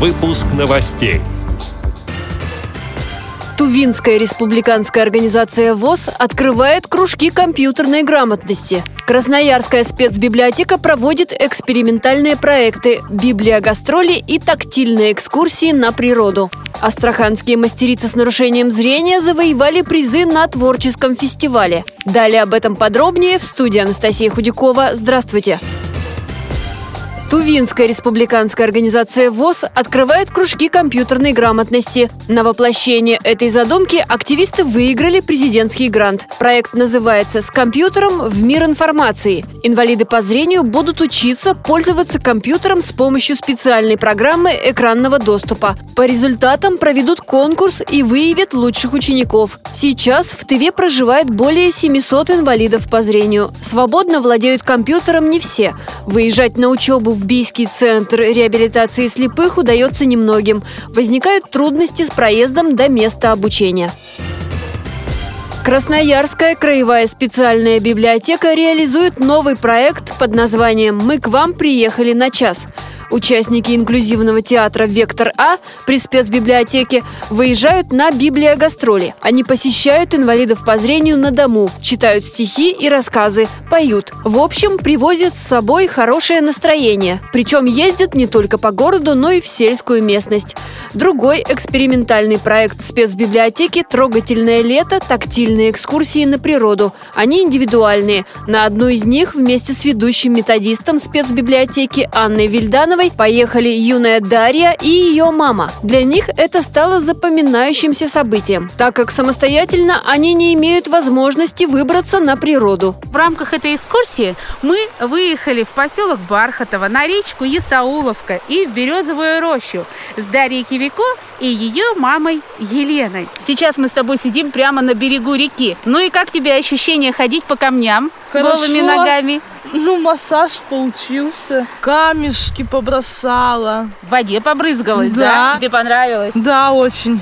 Выпуск новостей. Тувинская республиканская организация ВОЗ открывает кружки компьютерной грамотности. Красноярская спецбиблиотека проводит экспериментальные проекты, библиогастроли и тактильные экскурсии на природу. Астраханские мастерицы с нарушением зрения завоевали призы на творческом фестивале. Далее об этом подробнее в студии Анастасия Худякова. Здравствуйте! Здравствуйте! Тувинская республиканская организация ВОЗ открывает кружки компьютерной грамотности. На воплощение этой задумки активисты выиграли президентский грант. Проект называется «С компьютером в мир информации». Инвалиды по зрению будут учиться пользоваться компьютером с помощью специальной программы экранного доступа. По результатам проведут конкурс и выявят лучших учеников. Сейчас в Тыве проживает более 700 инвалидов по зрению. Свободно владеют компьютером не все. Выезжать на учебу в Бийский центр реабилитации слепых удается немногим. Возникают трудности с проездом до места обучения. Красноярская краевая специальная библиотека реализует новый проект под названием «Мы к вам приехали на час». Участники инклюзивного театра «Вектор А» при спецбиблиотеке выезжают на библиогастроли. Они посещают инвалидов по зрению на дому, читают стихи и рассказы, поют. В общем, привозят с собой хорошее настроение. Причем ездят не только по городу, но и в сельскую местность. Другой экспериментальный проект спецбиблиотеки «Трогательное лето. Тактильные экскурсии на природу». Они индивидуальные. На одну из них вместе с ведущим методистом спецбиблиотеки Анной Вильдановой Романовой поехали юная Дарья и ее мама. Для них это стало запоминающимся событием, так как самостоятельно они не имеют возможности выбраться на природу. В рамках этой экскурсии мы выехали в поселок Бархатово, на речку Исауловка и в Березовую рощу с Дарьей Кивико и ее мамой Еленой. Сейчас мы с тобой сидим прямо на берегу реки. Ну и как тебе ощущение ходить по камням Хорошо. голыми ногами? Ну, массаж получился. Камешки побросала. В воде побрызгалась, да? да? Тебе понравилось? Да, очень.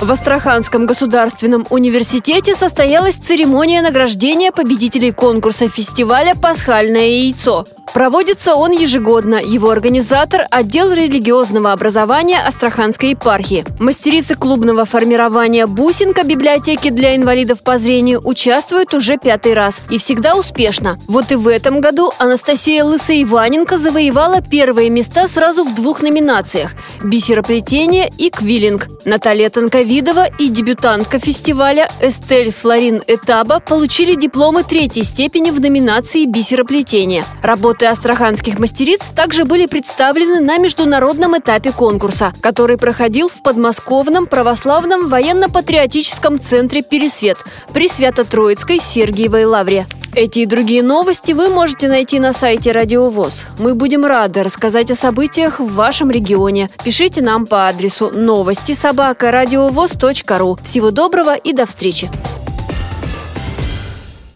В Астраханском государственном университете состоялась церемония награждения победителей конкурса фестиваля «Пасхальное яйцо». Проводится он ежегодно. Его организатор – отдел религиозного образования Астраханской епархии. Мастерицы клубного формирования «Бусинка» библиотеки для инвалидов по зрению участвуют уже пятый раз. И всегда успешно. Вот и в этом году Анастасия Лысоиваненко завоевала первые места сразу в двух номинациях – бисероплетение и квиллинг. Наталья Танковидова и дебютантка фестиваля Эстель Флорин Этаба получили дипломы третьей степени в номинации бисероплетение. Работы астраханских мастериц также были представлены на международном этапе конкурса, который проходил в подмосковном православном военно-патриотическом центре «Пересвет» при Свято-Троицкой Сергиевой Лавре. Эти и другие новости вы можете найти на сайте Радио ВОЗ. Мы будем рады рассказать о событиях в вашем регионе. Пишите нам по адресу новости собака ру. Всего доброго и до встречи!